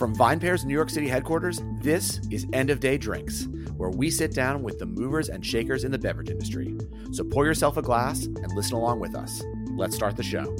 From VinePair's New York City headquarters, this is End of Day Drinks, where we sit down with the movers and shakers in the beverage industry. So pour yourself a glass and listen along with us. Let's start the show.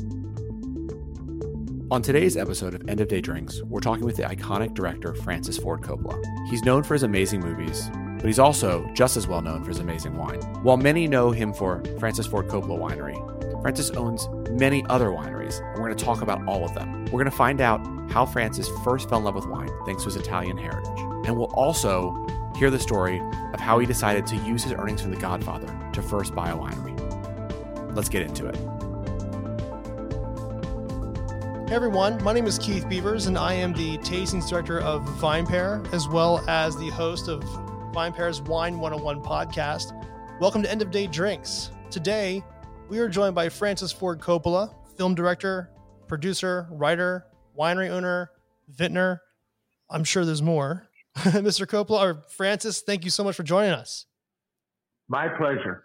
On today's episode of End of Day Drinks, we're talking with the iconic director Francis Ford Coppola. He's known for his amazing movies, but he's also just as well known for his amazing wine. While many know him for Francis Ford Coppola Winery, Francis owns many other wineries, and we're going to talk about all of them. We're going to find out how Francis first fell in love with wine thanks to his Italian heritage. And we'll also hear the story of how he decided to use his earnings from The Godfather to first buy a winery. Let's get into it. Hey everyone, my name is Keith Beavers, and I am the tastings director of VinePair, as well as the host of VinePair's Wine 101 podcast. Welcome to End of Day Drinks. Today, we are joined by Francis Ford Coppola, film director, producer, writer, winery owner, vintner. I'm sure there's more. Mr. Coppola or Francis, thank you so much for joining us. My pleasure.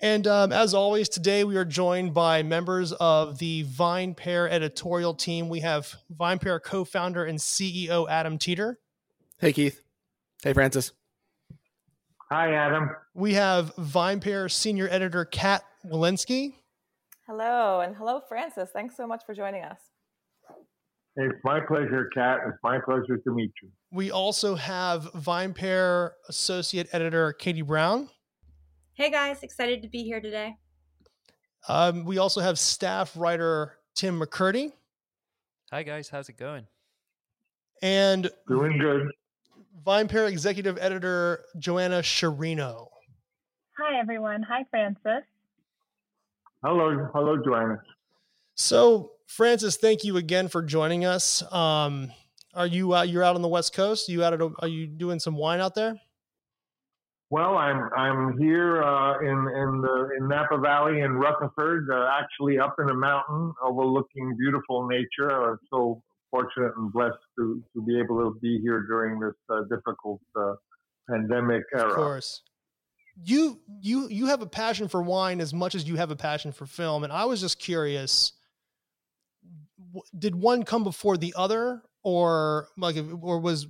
And um, as always, today we are joined by members of the VinePair editorial team. We have VinePair co founder and CEO Adam Teeter. Hey, Keith. Hey, Francis. Hi, Adam. We have VinePair senior editor Kat Wolinski. Hello, and hello, Francis. Thanks so much for joining us. It's my pleasure, Kat. It's my pleasure to meet you. We also have VinePair associate editor Katie Brown. Hey guys, excited to be here today. Um, we also have staff writer Tim McKirdy. Hi guys, how's it going? And doing good. VinePair executive editor Joanna Sciarrino. Hi everyone. Hi Francis. Hello, hello, Joanna. So Francis, thank you again for joining us. Um, are you uh, you're out on the West Coast? You out at, are you doing some wine out there? Well, I'm I'm here uh, in in the in Napa Valley in Rutherford, uh, actually up in a mountain overlooking beautiful nature. I'm so fortunate and blessed to to be able to be here during this uh, difficult uh, pandemic era. Of course. You you you have a passion for wine as much as you have a passion for film, and I was just curious did one come before the other or like or was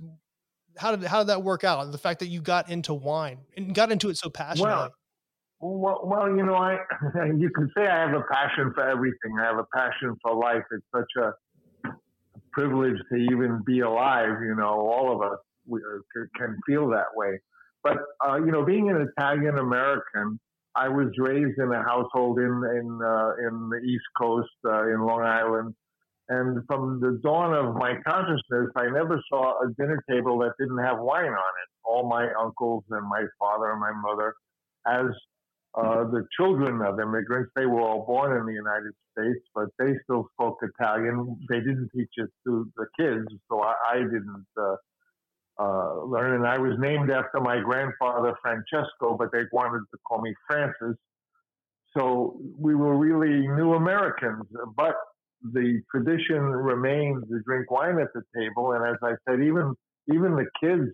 how did how did that work out the fact that you got into wine and got into it so passionately well, well, well you know i you can say i have a passion for everything i have a passion for life it's such a privilege to even be alive you know all of us we, can feel that way but uh, you know being an italian american I was raised in a household in in uh, in the East Coast uh, in Long Island, and from the dawn of my consciousness, I never saw a dinner table that didn't have wine on it. All my uncles and my father and my mother, as uh, the children of immigrants, they were all born in the United States, but they still spoke Italian. They didn't teach it to the kids, so I, I didn't uh, uh, learn. And I was named after my grandfather, Francesco, but they wanted to call me Francis. So we were really new Americans, but the tradition remains to drink wine at the table. And as I said, even even the kids,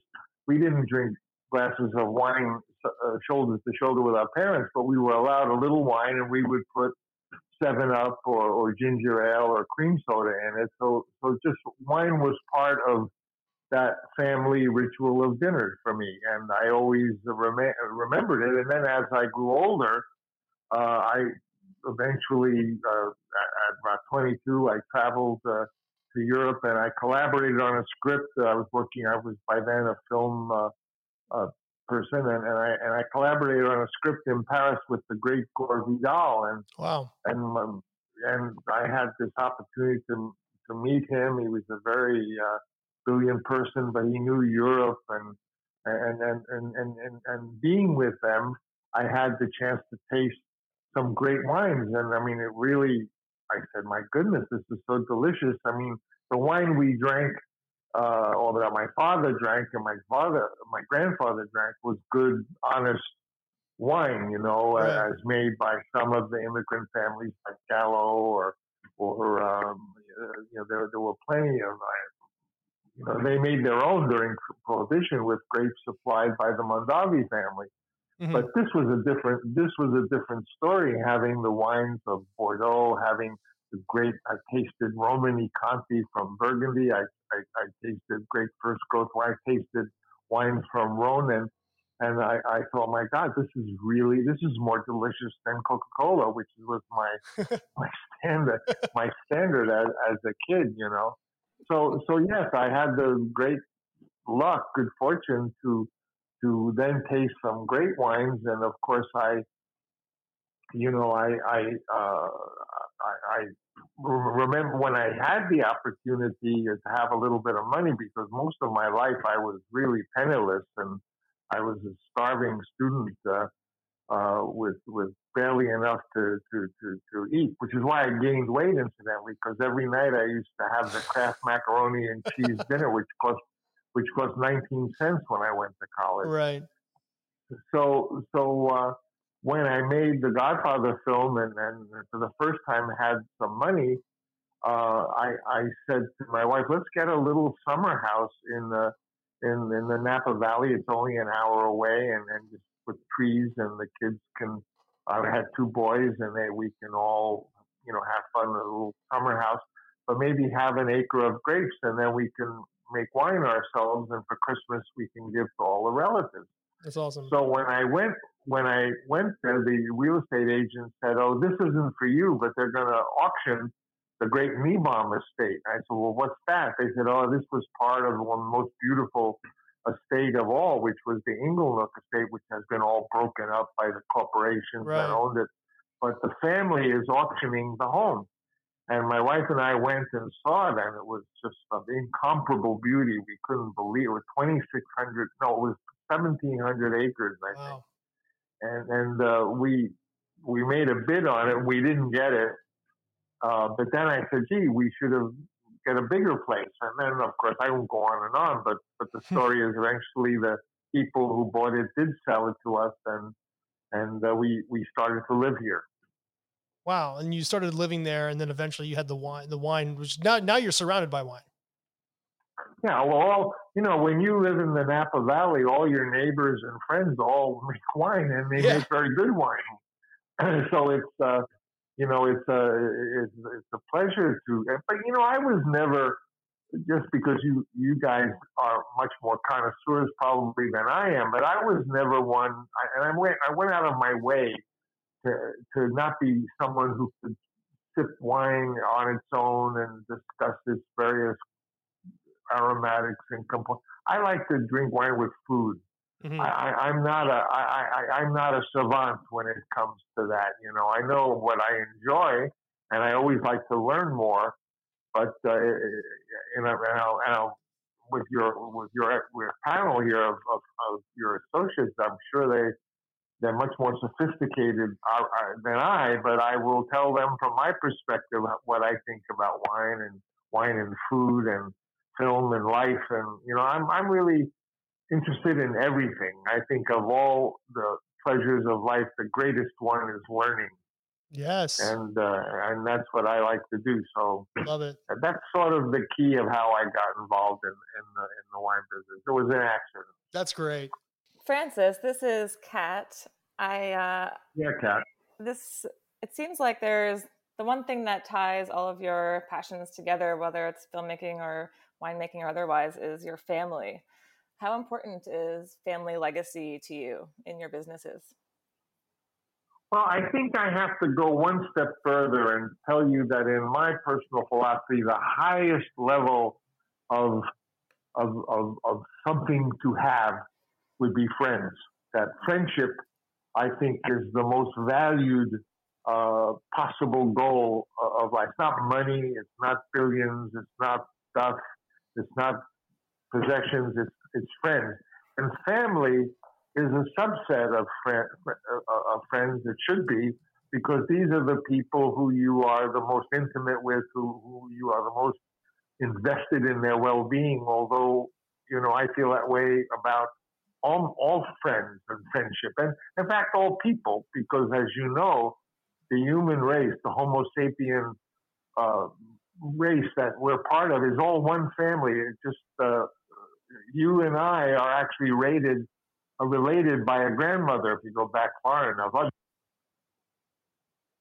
we didn't drink glasses of wine uh, shoulder to shoulder with our parents, but we were allowed a little wine, and we would put Seven Up or, or ginger ale or cream soda in it. So so just wine was part of that family ritual of dinner for me, and I always rem- remembered it. And then as I grew older, uh, I eventually, uh, at about 22, I traveled uh, to Europe and I collaborated on a script. That I was working, I was by then a film uh, uh, person, and, and, I and I collaborated on a script in Paris with the great Gore Vidal, and wow, and um, and I had this opportunity to to meet him. He was a very uh, brilliant person, but he knew Europe, and and and and and, and, and being with them, I had the chance to taste some great wines. And I mean, it really, I said, my goodness, this is so delicious. I mean, the wine we drank, uh, or that my father drank and my father, my grandfather drank was good, honest wine, you know, right. as made by some of the immigrant families like Gallo or, or, um, you know, there, there were plenty of, uh, you know, they made their own during Prohibition with grapes supplied by the Mondavi family. Mm-hmm. But this was a different this was a different story. Having the wines of Bordeaux, having great. I tasted Romanée Conti from Burgundy. I, I, I tasted great first growth wine. I tasted wines from Rhone, and, and I, I thought, my God, this is really this is more delicious than Coca Cola, which was my my standard my standard as, as a kid, you know. So so yes, I had the great luck, good fortune to to then taste some great wines, and of course I you know, I I, uh, I, I remember when I had the opportunity to have a little bit of money because most of my life I was really penniless and I was a starving student uh, uh, with with barely enough to, to, to, to eat, which is why I gained weight incidentally because every night I used to have the Kraft macaroni and cheese dinner, which cost which cost 19 cents when I went to college. Right. So so. Uh, when I made the Godfather film and, and for the first time had some money, uh, I, I said to my wife, let's get a little summer house in the in, in the Napa Valley. It's only an hour away, and, and just with trees, and the kids can. I had two boys, and they we can all you know have fun in a little summer house. But maybe have an acre of grapes, and then we can make wine ourselves, and for Christmas we can give to all the relatives. That's awesome. So when I went when I went there, the real estate agent said, "Oh, this isn't for you, but they're going to auction the Great Niebaum Estate." I said, "Well, what's that?" They said, "Oh, this was part of one of the most beautiful estate of all, which was the Inglenook Estate, which has been all broken up by the corporations Right. that owned it. But the family is auctioning the home." And my wife and I went and saw it, and it was just of incomparable beauty. We couldn't believe it was 2,600, no, it was 1,700 acres, I think Wow. and and uh, we we made a bid on it. We didn't get it, uh, but then I said, "Gee, we should have get a bigger place." And then, of course, I won't go on and on. But but the story is eventually the people who bought it did sell it to us, and and uh, we we started to live here. Wow. And you started living there, and then eventually you had the wine. The wine, which now now you're surrounded by wine. Yeah, well, all, you know, when you live in the Napa Valley, all your neighbors and friends all make wine, and they Yeah. make very good wine. so it's, uh, you know, it's a it's, it's a pleasure to. But you know, I was never just because you you guys are much more connoisseurs probably than I am, but I was never one. I, and I went I went out of my way to to not be someone who could sip wine on its own and discuss its various aromatics and components. I like to drink wine with food. Mhm. I, I'm not a I, I, I'm not a savant when it comes to that. You know, I know what I enjoy, and I always like to learn more. But uh, and, I, and, I'll, and I'll, with your with your with panel here of, of, of your associates, I'm sure they they're much more sophisticated uh, uh, than I. But I will tell them from my perspective what I think about wine and wine and food and film and life. And you know, I'm I'm really interested in everything. I think of all the pleasures of life, the greatest one is learning, Yes. and uh, and that's what I like to do. So Love it. that's sort of the key of how I got involved in in the in the wine business. It was an accident. That's great. Francis, this is Kat. I uh, Yeah, Kat. this it seems like there's the one thing that ties all of your passions together, whether it's filmmaking or winemaking or otherwise, is your family. How important is family legacy to you in your businesses? Well, I think I have to go one step further and tell you that in my personal philosophy, the highest level of of, of, of something to have would be friends. That friendship, I think, is the most valued uh, possible goal of life. It's not money, it's not billions, it's not stuff, it's not possessions, it's, it's friends. And family is a subset of, friend, uh, of friends, it should be, because these are the people who you are the most intimate with, who, who you are the most invested in their well-being. Although you know, I feel that way about all, all friends and friendship, and in fact, all people, because as you know, the human race, the Homo sapien uh, race that we're part of, is all one family. It just uh, you and I are actually rated, uh, related by a grandmother if you go back far enough.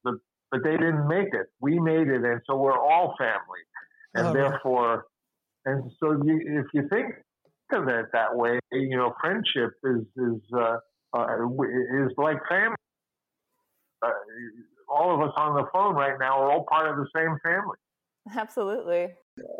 The but they didn't make it. We made it, and so we're all family, and Oh, therefore, and so you, if you think of it that way, you know, friendship is is uh, uh, is like family. Uh, all of us on the phone right now are all part of the same family. Absolutely.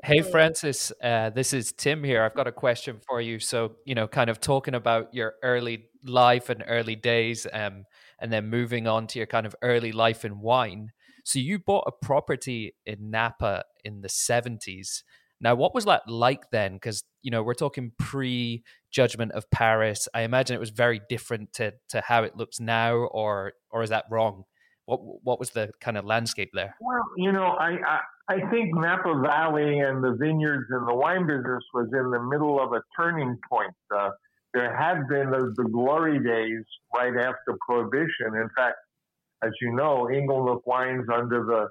Hey, Francis, uh, this is Tim here. I've got a question for you. So, you know, kind of talking about your early life and early days, um, and then moving on to your kind of early life in wine. So, you bought a property in Napa in the 70s. Now, what was that like then? Because, you know, we're talking pre Judgment of Paris. I imagine it was very different to, to how it looks now, or or is that wrong? What what was the kind of landscape there? Well, you know, I, I I think Napa Valley and the vineyards and the wine business was in the middle of a turning point. Uh, there had been the, the glory days right after Prohibition. In fact, as you know, Inglenook Wines under the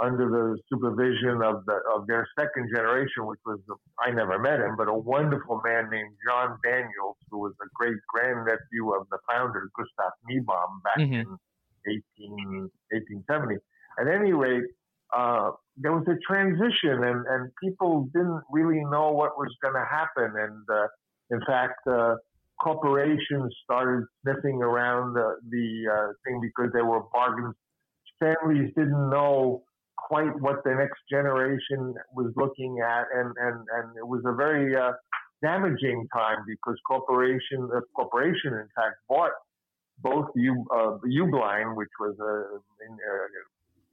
under the supervision of the of their second generation, which was I never met him, but a wonderful man named John Daniels, who was a great grandnephew of the founder Gustav Niebaum back Mhm. in 18, 1870. At any rate, uh, there was a transition, and, and people didn't really know what was going to happen. And uh, in fact, uh, corporations started sniffing around the, the uh, thing because there were bargains. Families didn't know quite what the next generation was looking at, and, and, and it was a very uh, damaging time because corporation, the corporation, in fact, bought both U, uh, Heublein, which was uh, in, uh,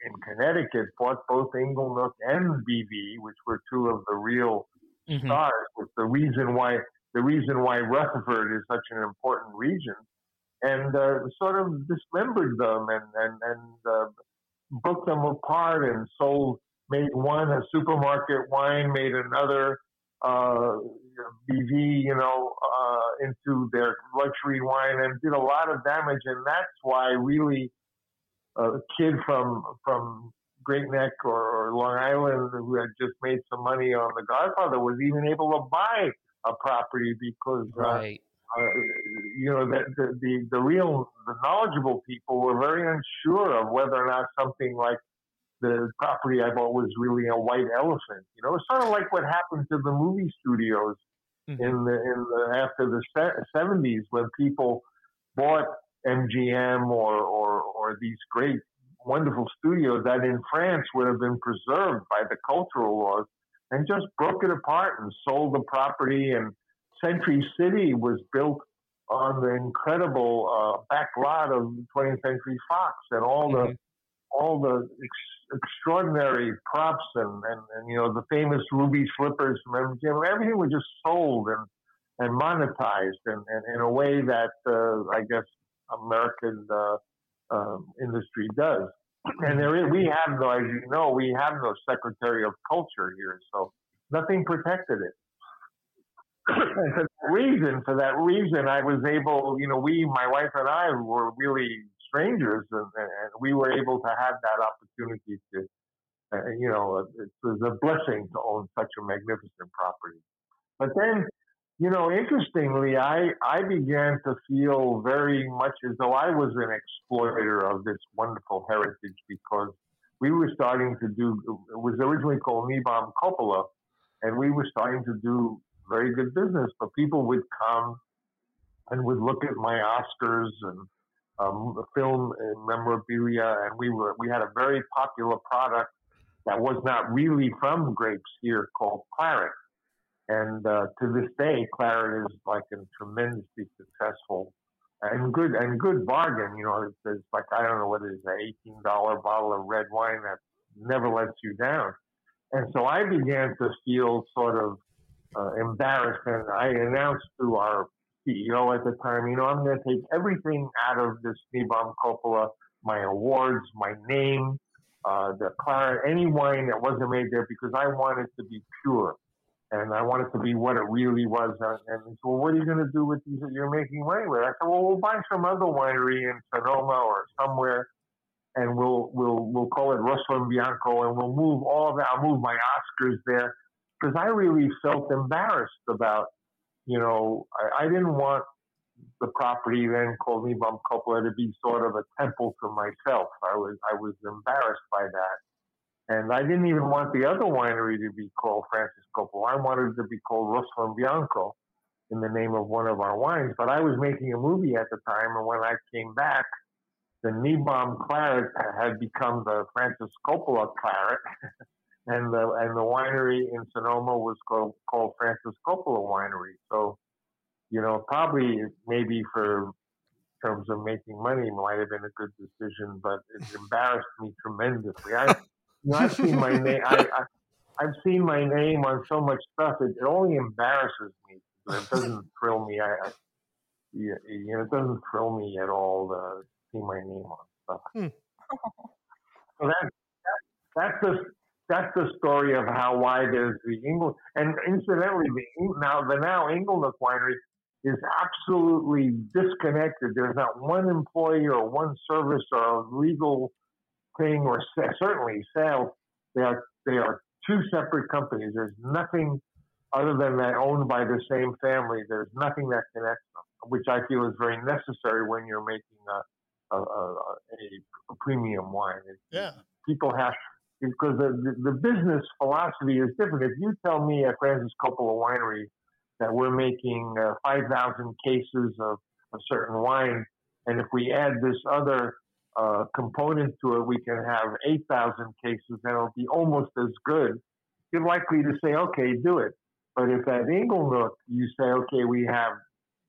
in Connecticut, bought both Inglenook and BV, which were two of the real Mhm. stars. Was the reason why the reason why Rutherford is such an important region, and uh, sort of dismembered them and and and uh, broke them apart and sold. Made one a supermarket wine, made another uh, BV, you know, uh, into their luxury wine, and did a lot of damage. And that's why really a kid from from Great Neck or, or Long Island who had just made some money on The Godfather was even able to buy a property because uh, uh, you know the, the the the real the knowledgeable people were very unsure of whether or not something like the property I bought was really a white elephant. You know, it's sort of like what happened to the movie studios Mhm. in the in the after the seventies when people bought MGM or, or or these great wonderful studios that in France would have been preserved by the cultural laws and just broke it apart and sold the property and Century City was built on the incredible uh, back lot of 20th Century Fox and all the Mhm. All the ex- extraordinary props and, and, and you know the famous ruby slippers from. Everything was just sold and and monetized and, and in a way that uh, I guess American uh, um, industry does. And there is, we have no, as you know, we have no Secretary of Culture here, so nothing protected it. And for that reason, for that reason, I was able, you know, we, my wife and I, were really strangers, and, and we were able to have that opportunity to, uh, you know, it was a blessing to own such a magnificent property. But then, you know, interestingly, I I began to feel very much as though I was an exploiter of this wonderful heritage because we were starting to do. It was originally called Niebaum Coppola, and we were starting to do very good business. But people would come and would look at my Oscars and um, film and memorabilia, and we were we had a very popular product that was not really from grapes here called Claret. And uh, to this day, Claret is like a tremendously successful and good and good bargain. You know, it's, it's like I don't know what it is, an eighteen dollar bottle of red wine that never lets you down. And so I began to feel sort of uh, embarrassed, and I announced to our CEO at the time, you know, I'm going to take everything out of this Niebaum Coppola, my awards, my name, uh, the Claret, any wine that wasn't made there, because I want it to be pure and I want it to be what it really was. And, and he said, well, what are you going to do with these that you're making wine with? I said, well, we'll buy some other winery in Sonoma or somewhere, and we'll we'll we'll call it Rosso Bianco, and we'll move all of that. I'll move my Oscars there because I really felt embarrassed about, you know, I, I didn't want the property then called Niebaum Coppola to be sort of a temple to myself. I was I was embarrassed by that, and I didn't even want the other winery to be called Francis Coppola. I wanted it to be called Rosso Bianco in the name of one of our wines. But I was making a movie at the time, and when I came back, the Niebaum Claret had become the Francis Coppola Claret. and the and the winery in Sonoma was called called Francis Coppola Winery. So, you know, probably maybe for terms of making money might have been a good decision, but it embarrassed me tremendously. I, you know, I've seen my name. I, I have seen my name on so much stuff. It, it only embarrasses me. It doesn't thrill me. I, I you know, it doesn't thrill me at all to see my name on stuff. Hmm. So that, that that's just that's the story of how why there's the Ingle. And incidentally, the now the now Inglenook winery is absolutely disconnected. There's not one employee or one service or legal thing or certainly sales. They are they are two separate companies. There's nothing other than that owned by the same family. There's nothing that connects them, which I feel is very necessary when you're making a a, a, a premium wine. Yeah, people have because the, the business philosophy is different. If you tell me at Francis Coppola Winery that we're making uh, 5,000 cases of a certain wine, and if we add this other uh, component to it, we can have 8,000 cases, and it'll be almost as good. You're likely to say, okay, do it. But if at Inglenook you say, okay, we have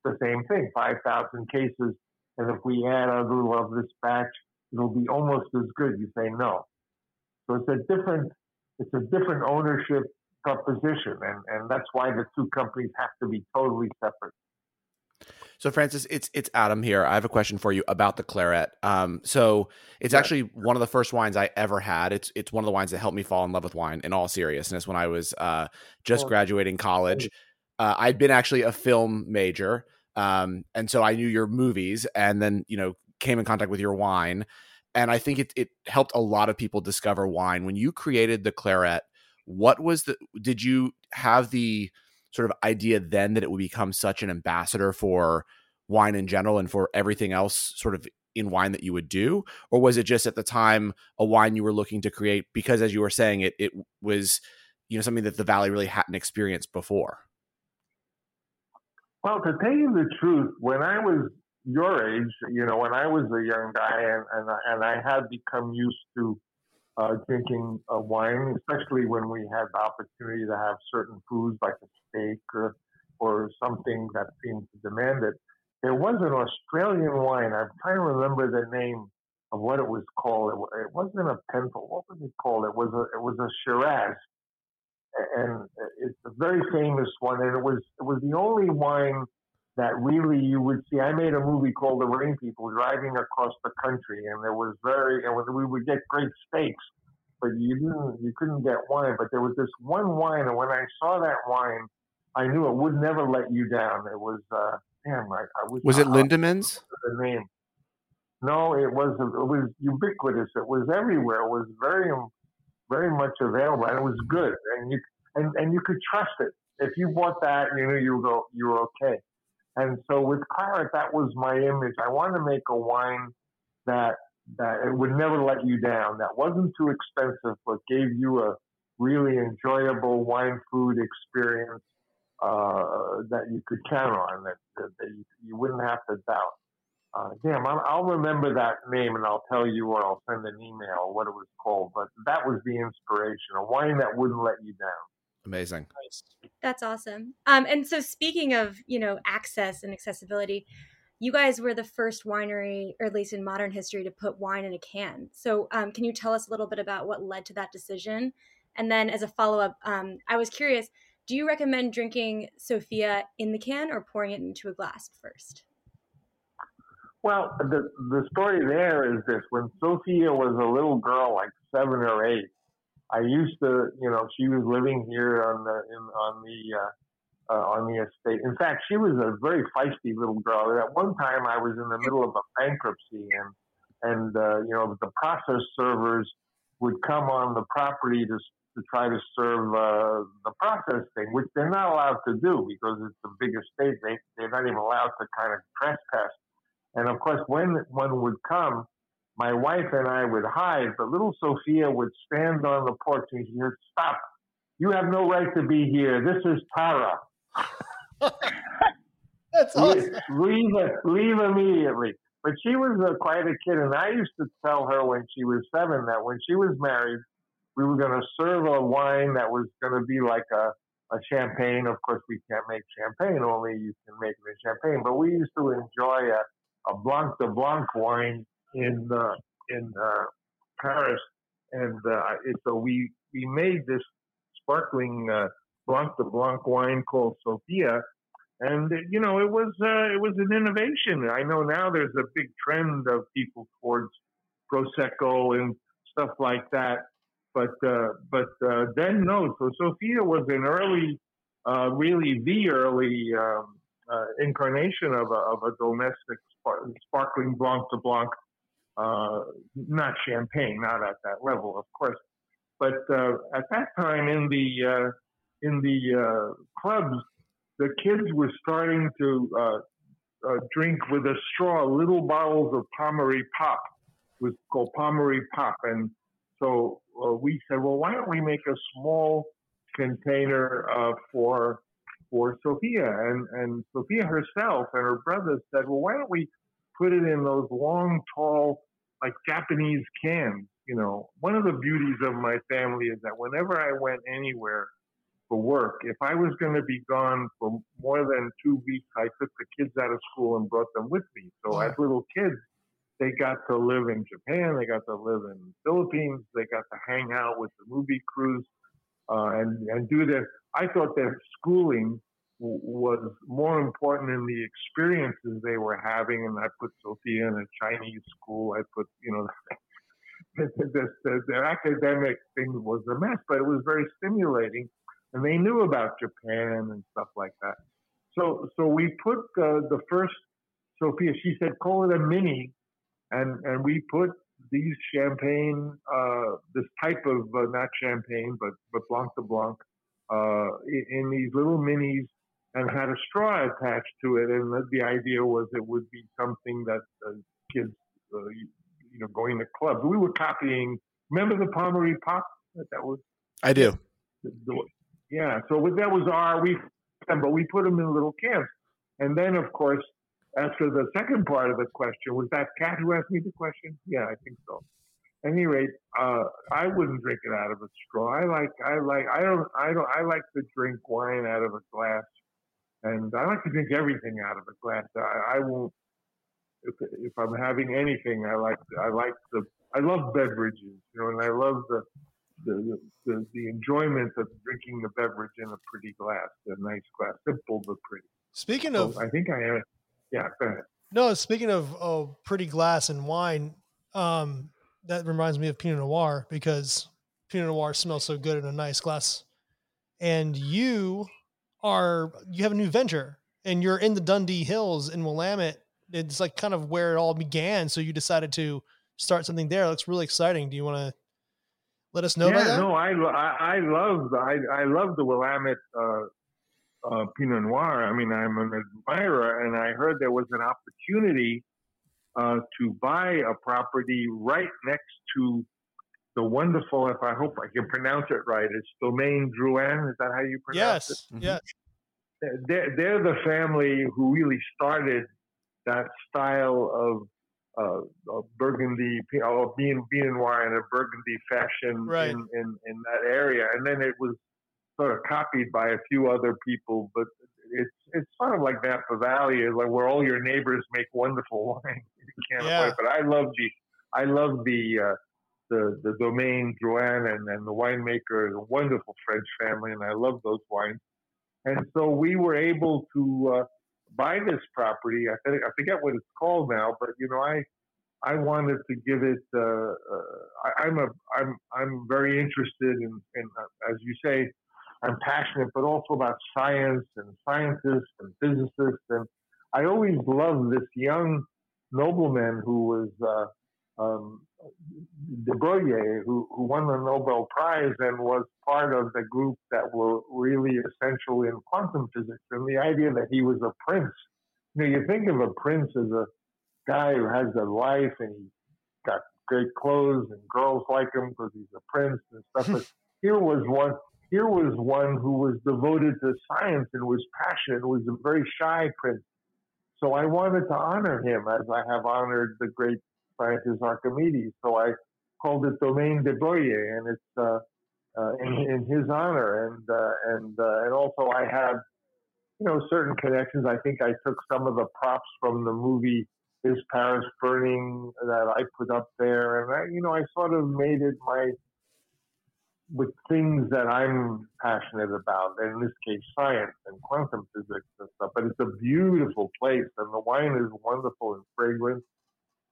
the same thing, 5,000 cases, and if we add a little of this batch, it'll be almost as good, you say no. So it's a different it's a different ownership proposition, and and that's why the two companies have to be totally separate. So Francis, it's it's Adam here. I have a question for you about the claret. Um, so it's yeah. actually one of the first wines I ever had. It's it's one of the wines that helped me fall in love with wine. In all seriousness, when I was uh, just graduating college, uh, I'd been actually a film major, um, and so I knew your movies, and then you know came in contact with your wine and I think it it helped a lot of people discover wine. When you created the claret, what was the did you have the sort of idea then that it would become such an ambassador for wine in general and for everything else sort of in wine that you would do or was it just at the time a wine you were looking to create because as you were saying it it was you know something that the valley really hadn't experienced before well to tell you the truth when i was your age, you know, when I was a young guy and, and, and I had become used to uh, drinking uh, wine, especially when we had the opportunity to have certain foods like a steak or, or something that seemed to demand it. There was an Australian wine. I'm trying to remember the name of what it was called. It, it wasn't a Penfolds. What was it called? It was a it was a Shiraz, and it's a very famous one. And it was it was the only wine that really you would see. I made a movie called The Rain People, driving across the country, and there was very, and we would get great steaks, but you didn't, you couldn't get wine. But there was this one wine, and when I saw that wine, I knew it would never let you down. It was, uh, damn, I, I was. Was it Lindemans? The name. No, it was. It was ubiquitous. It was everywhere. It was very, very much available, and it was good. And you and and you could trust it. If you bought that, you knew you were go, you were okay. And so with Claret, that was my image. I wanted to make a wine that that it would never let you down. That wasn't too expensive, but gave you a really enjoyable wine food experience uh, that you could count on. That, that, that you, you, wouldn't have to doubt. Uh, damn, I'll, I'll, remember that name and I'll tell you, or I'll send an email what it was called. But that was the inspiration. A wine that wouldn't let you down. Amazing. That's awesome. Um, and so speaking of, you know, access and accessibility, you guys were the first winery, or at least in modern history, to put wine in a can. So um, can you tell us a little bit about what led to that decision? And then as a follow up, um, I was curious, do you recommend drinking Sophia in the can or pouring it into a glass first? Well, the the story there is this: when Sophia was a little girl, like seven or eight, I used to, you know, she was living here on the in, on the uh, uh, on the estate. In fact, she was a very feisty little girl. At one time, I was in the middle of a bankruptcy, and and uh, you know the process servers would come on the property to to try to serve uh, the process thing, which they're not allowed to do because it's a bigger state. They, they're not even allowed to kind of trespass. And of course, when one would come, my wife and I would hide, but little Sophia would stand on the porch and she would stop. You have no right to be here. This is Tara. That's awesome. Leave, leave immediately. But she was uh, quite a kid, and I used to tell her when she was seven that when she was married, we were going to serve a wine that was going to be like a, a champagne. Of course, we can't make champagne; only you can make it in champagne. But we used to enjoy a, a Blanc de Blanc wine in uh, in uh, Paris, and uh, so we we made this sparkling uh, Blanc de Blanc wine called Sophia, and you know it was uh, it was an innovation. I know now there's a big trend of people towards prosecco and stuff like that, but but then no. So Sophia was an early, really the early um, uh, incarnation of a, of a domestic sparkling blanc de blanc, uh, not champagne, not at that level, of course, but uh, at that time in the in the clubs the kids were starting to uh, uh, drink with a straw little bottles of Pommery Pop. Was called Pommery Pop. And so uh, we said, well, why don't we make a small container uh, for for Sophia? And, and Sophia herself and her brother said, well, why don't we put it in those long, tall, like Japanese cans? You know, one of the beauties of my family is that whenever I went anywhere, for work. If I was going to be gone for more than two weeks, I took the kids out of school and brought them with me. So as little kids, they got to live in Japan, they got to live in the Philippines, they got to hang out with the movie crews uh, and and do their. I thought their schooling was more important in the experiences they were having. And I put Sophia in a Chinese school. I put you know. the, the, the, their academic thing was a mess, but it was very stimulating and they knew about Japan and stuff like that. So, so we put uh, the first Sophia. She said, "Call it a mini," and and we put these champagne, uh, this type of uh, not champagne, but but Blanc de Blanc, uh, in, in, these little minis, and had a straw attached to it. And the, the idea was it would be something that kids, uh, you, you know, going to clubs. We were copying. Remember the Pommery Pop? That was. I do. The, the, yeah, so with that was our we, but we put them in little cans, and then of course, after the second part of the question was that Cat who asked me the question. Yeah, I think so. At any rate, uh, I wouldn't drink it out of a straw. I like, I like, I don't, I don't, I like to drink wine out of a glass, and I like to drink everything out of a glass. I, I won't. If, if I'm having anything, I like, I like the, I love beverages, you know, and I love the the, the, the enjoyment of drinking the beverage in a pretty glass, a nice glass, simple but pretty. Speaking so of, I think I am. Yeah, go ahead. No, speaking of oh, pretty glass and wine, um, that reminds me of Pinot Noir because Pinot Noir smells so good in a nice glass. And you are you have a new venture, and you're in the Dundee Hills in Willamette. It's like kind of where it all began. So you decided to start something there. It looks really exciting. Do you want to let us know yeah, about that? no, I, I, I love I, I love the Willamette uh, uh, Pinot Noir. I mean, I'm an admirer, and I heard there was an opportunity uh, to buy a property right next to the wonderful, if I hope I can pronounce it right, it's Domaine Drouhin. Is that how you pronounce yes. it? Mm-hmm. Yes. They're, they're the family who really started that style of uh, Burgundy, uh, being being noir in a Burgundy fashion right. in, in, in that area, and then it was sort of copied by a few other people. But it's it's sort of like Napa Valley, is like where all your neighbors make wonderful wine. you can't yeah. avoid. But I love the I love the uh, the the Domaine Drouhin and, and the winemaker is a wonderful French family, and I love those wines. And so we were able to uh, buy this property. I, think, I forget what it's called now, but you know, I I wanted to give it. Uh, uh, I, am a I'm I'm very interested in, in uh, as you say, I'm passionate, but also about science and scientists and physicists, and I always loved this young nobleman who was uh, um, de Broglie, who, who won the Nobel Prize and was part of the group that were really essential in quantum physics. And the idea that he was a prince. You know, you think of a prince as a guy who has a life and he got great clothes and girls like him because he's a prince and stuff. But here was one. Here was one who was devoted to science and was passionate. Was a very shy prince. So I wanted to honor him as I have honored the great scientist Archimedes. So I called it Domaine de Broglie, and it's uh, uh, in, in, his honor. And uh, and uh, and also I have, you know, certain connections. I think I took some of the props from the movie Is Paris Burning that I put up there, and I, you know, I sort of made it my with things that I'm passionate about, and in this case, science and quantum physics and stuff. But it's a beautiful place, and the wine is wonderful and fragrant.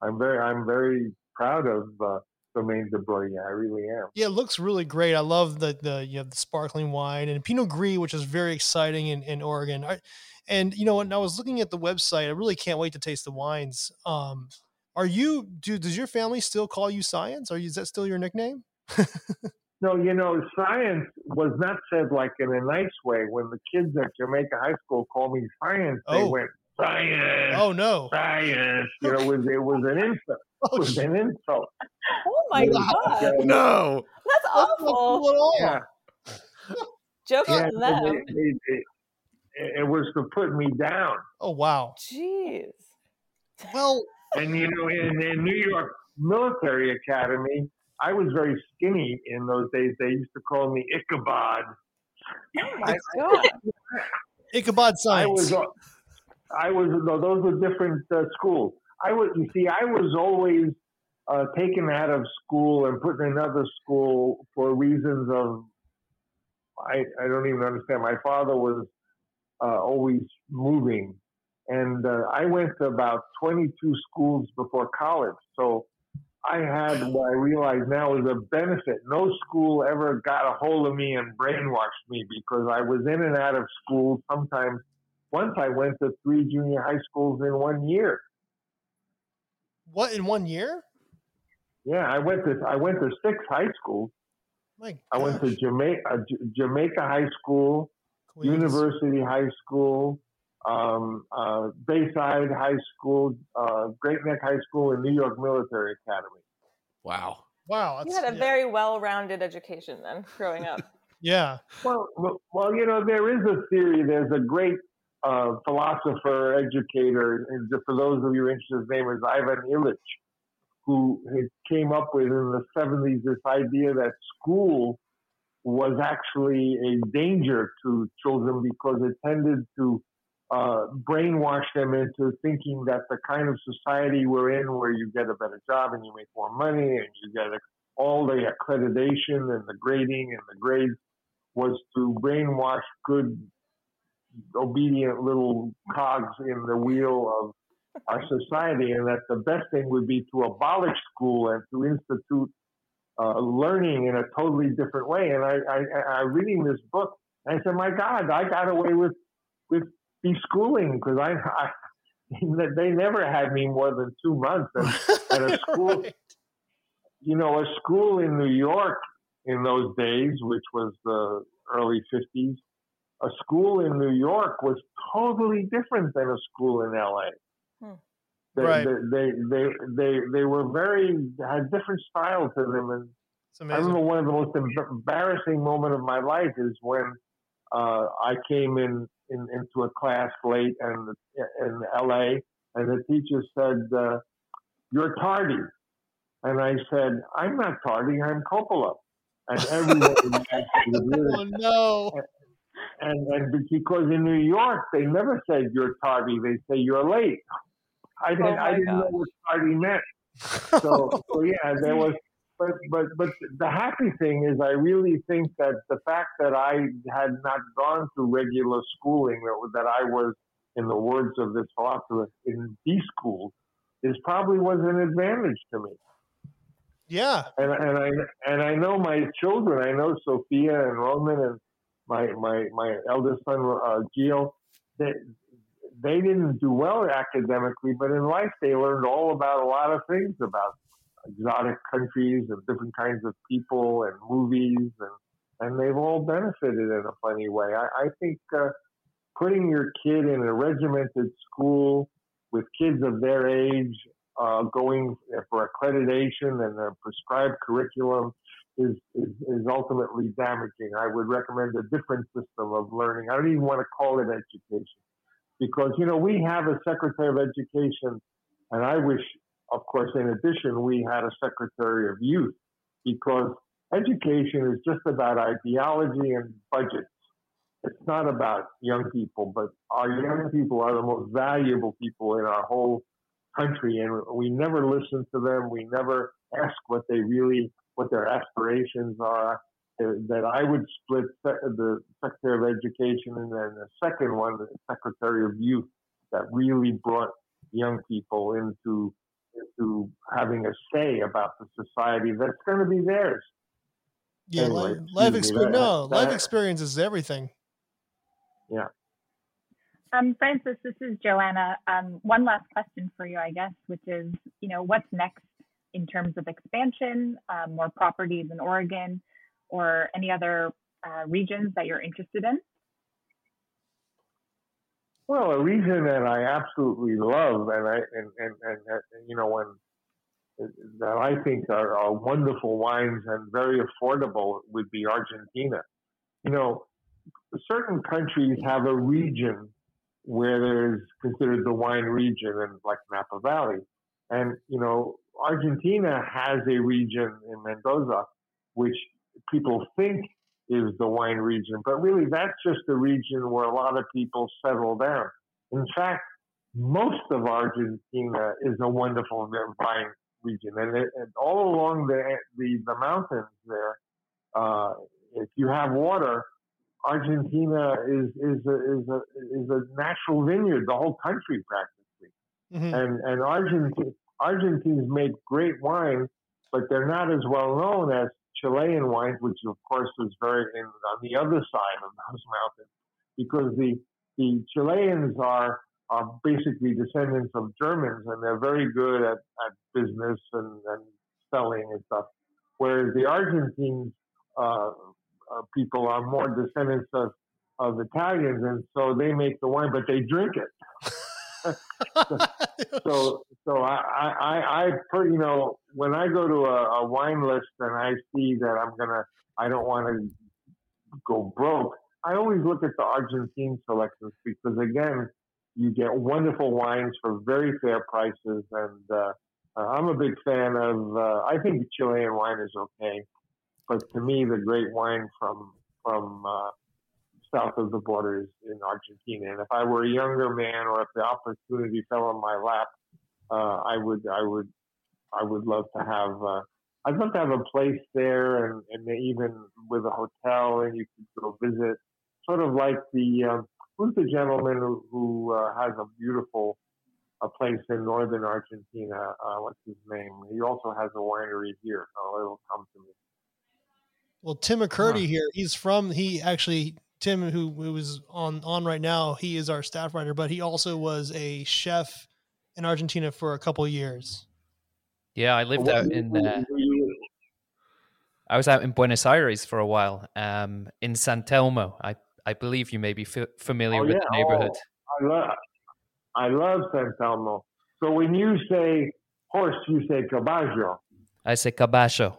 I'm very, I'm very proud of uh, Domaine de Broglie. I really am. Yeah, it looks really great. I love the the you know the sparkling wine and Pinot Gris, which is very exciting in in Oregon. I, and you know, when I was looking at the website, I really can't wait to taste the wines. Um, are you? Do does your family still call you Science? Are you? Is that still your nickname? no, you know, science was not said like in a nice way. When the kids at Jamaica High School called me Science, they oh. went science. Oh no, science. You know, it was it was an insult. It was an insult. Oh my god! Uh, no, that's awful. Yeah. Joke yeah, on them. It, it, it, it, was to put me down. Oh wow! Jeez. Well, and you know, in, in New York Military Academy, I was very skinny in those days. They used to call me Ichabod. Oh my god! Ichabod science. I was, I was those were different uh, schools. I was, you see, I was always uh, taken out of school and put in another school for reasons of I, I don't even understand. My father was uh, always moving, and uh, I went to about 22 schools before college. So I had what I realize now is a benefit. No school ever got a hold of me and brainwashed me because I was in and out of school. Sometimes, once I went to three junior high schools in one year. What in one year? Yeah, I went to I went to six high schools. My I went to Jamaica uh, Jamaica High School, Queens. University High School, um, uh, Bayside High School, uh, Great Neck High School, and New York Military Academy. Wow. Wow. You had a yeah. very well-rounded education then, growing up. yeah. Well, well, you know, there is a theory. There's a great philosopher, educator, and for those of you interested, his name is Ivan Illich, who came up with in the 70s this idea that school was actually a danger to children because it tended to uh, brainwash them into thinking that the kind of society we're in, where you get a better job and you make more money and you get all the accreditation and the grading and the grades, was to brainwash good, obedient little cogs in the wheel of our society, and that the best thing would be to abolish school and to institute uh, learning in a totally different way. And I, I, I, reading this book, I said, my God, I got away with with schooling because I, I, they never had me more than two months at, at a school. right. You know, a school in New York in those days, which was the early '50s, a school in New York was totally different than a school in LA. Hmm. They, right. they, they, they, they, were very, had different style to them. And I remember one of the most embarrassing moment of my life is when uh, I came in in, into a class late and in LA, and the teacher said, uh, "You're tardy," and I said, "I'm not tardy. I'm Coppola." And everyone oh no. And, and because in New York they never said you're tardy; they say you're late. I oh didn't, oh I didn't know what tardy meant. So, so yeah, there was but but but the happy thing is, I really think that the fact that I had not gone through regular schooling, that, that I was, in the words of this philosopher, in B school, is probably was an advantage to me. Yeah, and and I and I know my children. I know Sophia and Roman and my my my eldest son uh, Gio. They they didn't do well academically, but in life they learned all about a lot of things about exotic countries and different kinds of people and movies, and and they've all benefited in a funny way. I, I think uh, putting your kid in a regimented school with kids of their age uh, going for accreditation and a prescribed curriculum is, is, is ultimately damaging. I would recommend a different system of learning. I don't even want to call it education because, you know, we have a Secretary of Education, and I wish, of course, in addition, we had a Secretary of Youth because education is just about ideology and budgets. It's not about young people, but our young people are the most valuable people in our whole country, and we never listen to them. We never ask what they really, what their aspirations are. That I would split the Secretary of Education and then the second one, the Secretary of Youth, that really brought young people into into having a say about the society that's going to be theirs. Yeah, anyway, life, life experience. No, that, life experience is everything. Yeah. Um, Francis, this is Joanna. Um, one last question for you, I guess, which is, you know, what's next in terms of expansion, uh, more properties in Oregon, or any other uh, regions that you're interested in? Well, a region that I absolutely love, and I and and, and, and you know when that I think are, are wonderful wines and very affordable would be Argentina. You know, certain countries have a region where there's considered the wine region and like Napa Valley. And, you know, Argentina has a region in Mendoza, which people think is the wine region, but really that's just the region where a lot of people settle down. In fact, most of Argentina is a wonderful vine region, and, it, and all along the, the, the mountains there, uh, if you have water, Argentina is is a, is a is a natural vineyard, the whole country practically, mm-hmm. and and Argentina Argentines make great wine, but they're not as well known as Chilean wines, which of course is very in, on the other side of those mountains, because the the Chileans are are basically descendants of Germans, and they're very good at, at business and, and selling and stuff. Whereas the Argentines uh, uh, people are more descendants of, of Italians, and so they make the wine, but they drink it. so, so I, I, I, per, you know, when I go to a, a wine list and I see that I'm gonna, I don't want to go broke. I always look at the Argentine selections because again, you get wonderful wines for very fair prices, and uh, I'm a big fan of. Uh, I think Chilean wine is okay but to me, the great wine from from uh, south of the borders in Argentina. And if I were a younger man, or if the opportunity fell on my lap, uh, I would I would I would love to have. Uh, I'd love to have a place there, and, and even with a hotel, and you could go visit. Sort of like the um, who's the gentleman who, who uh, has a beautiful a place in northern Argentina. Uh, what's his name? He also has a winery here. So it'll come to me. Well, Tim McKirdy huh. here, he's from he actually Tim who, who is on on right now, he is our staff writer, but he also was a chef in Argentina for a couple years. Yeah, I lived out in uh, I was out in Buenos Aires for a while, um, in San Telmo. I I believe you may be f- familiar oh, with yeah. the neighborhood. Oh, I love I love San Telmo. So when you say horse, you say caballo. I say caballo.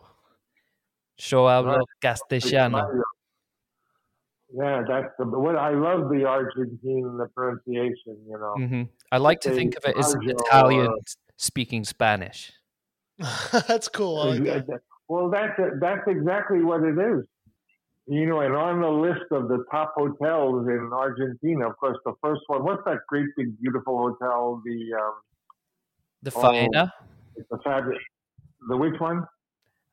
Yo hablo castellano. Yeah, that's the, what I love the Argentine the pronunciation. You know, mm-hmm. I like to think of it as Italian speaking Spanish. that's cool. Like that. Well, that's that's exactly what it is. You know, and on the list of the top hotels in Argentina, of course, the first one. What's that great big beautiful hotel? The um, the Faena. Oh, the fabulous. The which one?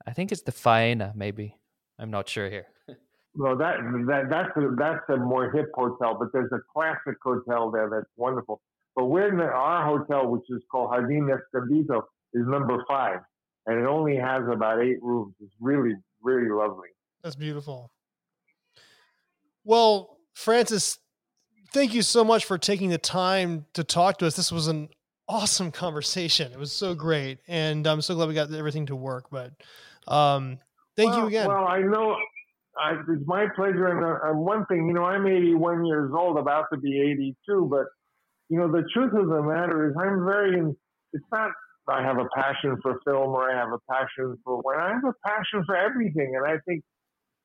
I think it's the Faena, maybe. I'm not sure here. Well, that, that that's a, that's a more hip hotel, but there's a classic hotel there that's wonderful. But we're in the, our hotel, which is called Jardín Escondido, is number five, and it only has about eight rooms. It's really, really lovely. That's beautiful. Well, Francis, thank you so much for taking the time to talk to us. This was an awesome conversation. It was so great, and I'm so glad we got everything to work. But um, thank well, you again. Well, I know I, it's my pleasure. And uh, uh, one thing, you know, I'm 81 years old, about to be 82, but you know, the truth of the matter is, I'm very. It's not. I have a passion for film, or I have a passion for when I have a passion for everything, and I think,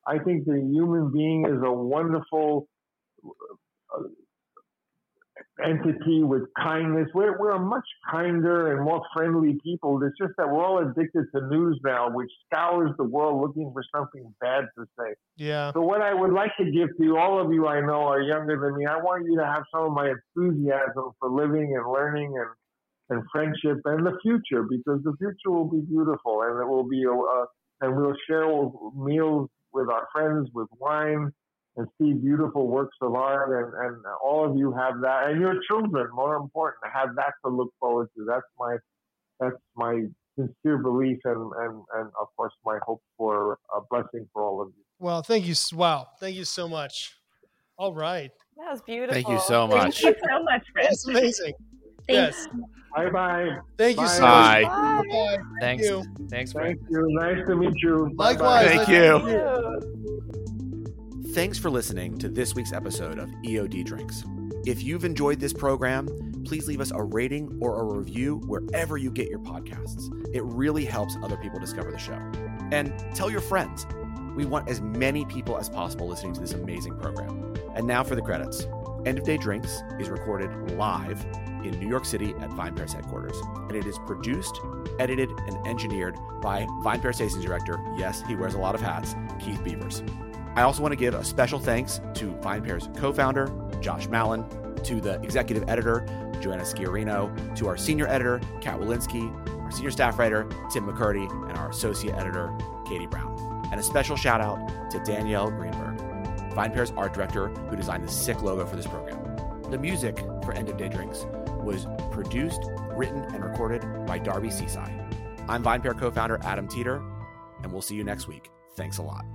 I think the human being is a wonderful uh, entity with kindness. We're, we're a much kinder and more friendly people. It's just that we're all addicted to news now, which scours the world looking for something bad to say. Yeah. So what I would like to give to you, all of you I know are younger than me. I want you to have some of my enthusiasm for living and learning and and friendship and the future, because the future will be beautiful and it will be a, uh, and we'll share meals with our friends with wine and see beautiful works of art and, and all of you have that and your children more important have that to look forward to that's my that's my sincere belief and and, and of course my hope for a blessing for all of you well thank you wow thank you so much all right that was beautiful thank you so much thank you so much that's amazing yes bye bye thank bye. you so bye. much bye. Thanks. you. Thanks, thank you nice to meet you Likewise. Bye-bye. Thank Thank you. Thanks for listening to this week's episode of EOD Drinks. If you've enjoyed this program, please leave us a rating or a review wherever you get your podcasts. It really helps other people discover the show. And tell your friends. We want as many people as possible listening to this amazing program. And now for the credits. End of Day Drinks is recorded live in New York City at Vine VinePair's headquarters. And it is produced, edited, and engineered by VinePair Tastings Director, yes, he wears a lot of hats, Keith Beavers. I also want to give a special thanks to VinePair's co-founder, Josh Malin, to the executive editor, Joanna Sciarrino, to our senior editor, Kat Wolinski, our senior staff writer, Tim McKirdy, and our associate editor, Katie Brown. And a special shout out to Danielle Greenberg, VinePair's art director who designed the sick logo for this program. The music for End of Day Drinks was produced, written, and recorded by Darby Cici. I'm VinePair co-founder Adam Teeter, and we'll see you next week. Thanks a lot.